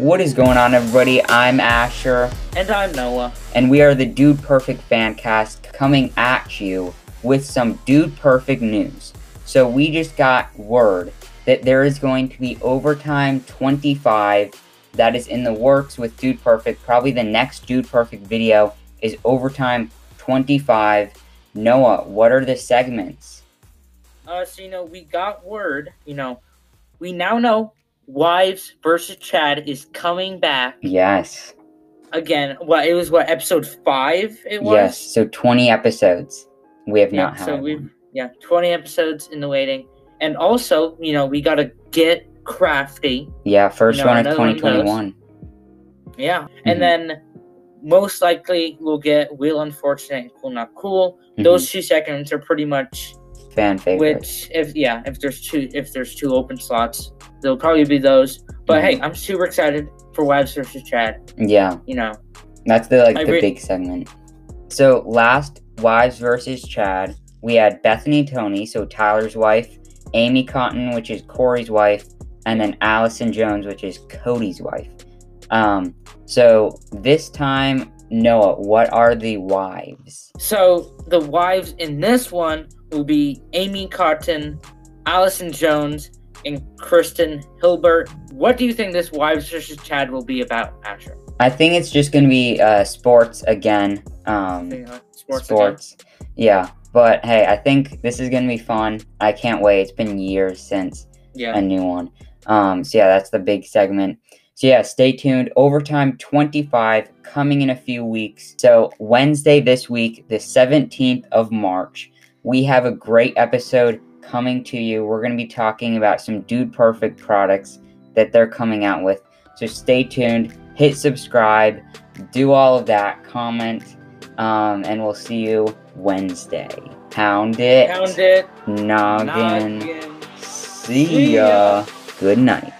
What is going on, everybody? I'm Asher, And I'm Noah. and we are the Dude Perfect Fancast coming at you with some Dude Perfect news. So, we just got word that there is going to be Overtime 25 that is in the works with Dude Perfect. Probably the next Dude Perfect video is Overtime 25. Noah, what are the segments? Uh, so, you know, we got word, you know, we now know Wives versus Chad is coming back Yes. again. What, it was what, episode five it was? Yes. So, 20 episodes. We have Yeah, not had. so we've, yeah, 20 episodes in the waiting. And also, you know, we got to get crafty. Yeah, first No, one of one of 2021. Yeah. Mhm. And then most likely we'll get Wheel Unfortunate and Cool Not Cool. Mhm. Those two seconds are pretty much fan favorite. Which, if yeah, if there's two, if there's two open slots, they'll probably be those. But Mhm. hey, I'm super excited for Wives versus Chad. yeah, You know, that's the like I the re- big segment. So last Wives versus Chad, we had Bethany Toney, so Tyler's wife, Amy Cotton, which is Cory's wife, and then Allison Jones, which is Cody's wife. Um, so this time, Noah, what are the wives? so the wives in this one will be Amy Cotton, Allison Jones, and Kristen Hilbert. What do you think this Wives versus Chad will be about, Asher? I think it's just gonna be uh, sports again. Um, know, Sports. sports. Yeah, but hey, I think this is gonna be fun. I can't wait. It's been years since again. a new one. Um, so yeah, that's the big segment. So yeah, stay tuned. Overtime 25 coming in a few weeks. So Wednesday this week, the 17th of March, we have a great episode coming to you. We're gonna be talking about some Dude Perfect products that they're coming out with. So stay tuned. Hit subscribe. Do all of that. Comment. Um, and we'll see you Wednesday. Pound it. Pound it. Noggin. Noggin. See See ya. ya. Good night.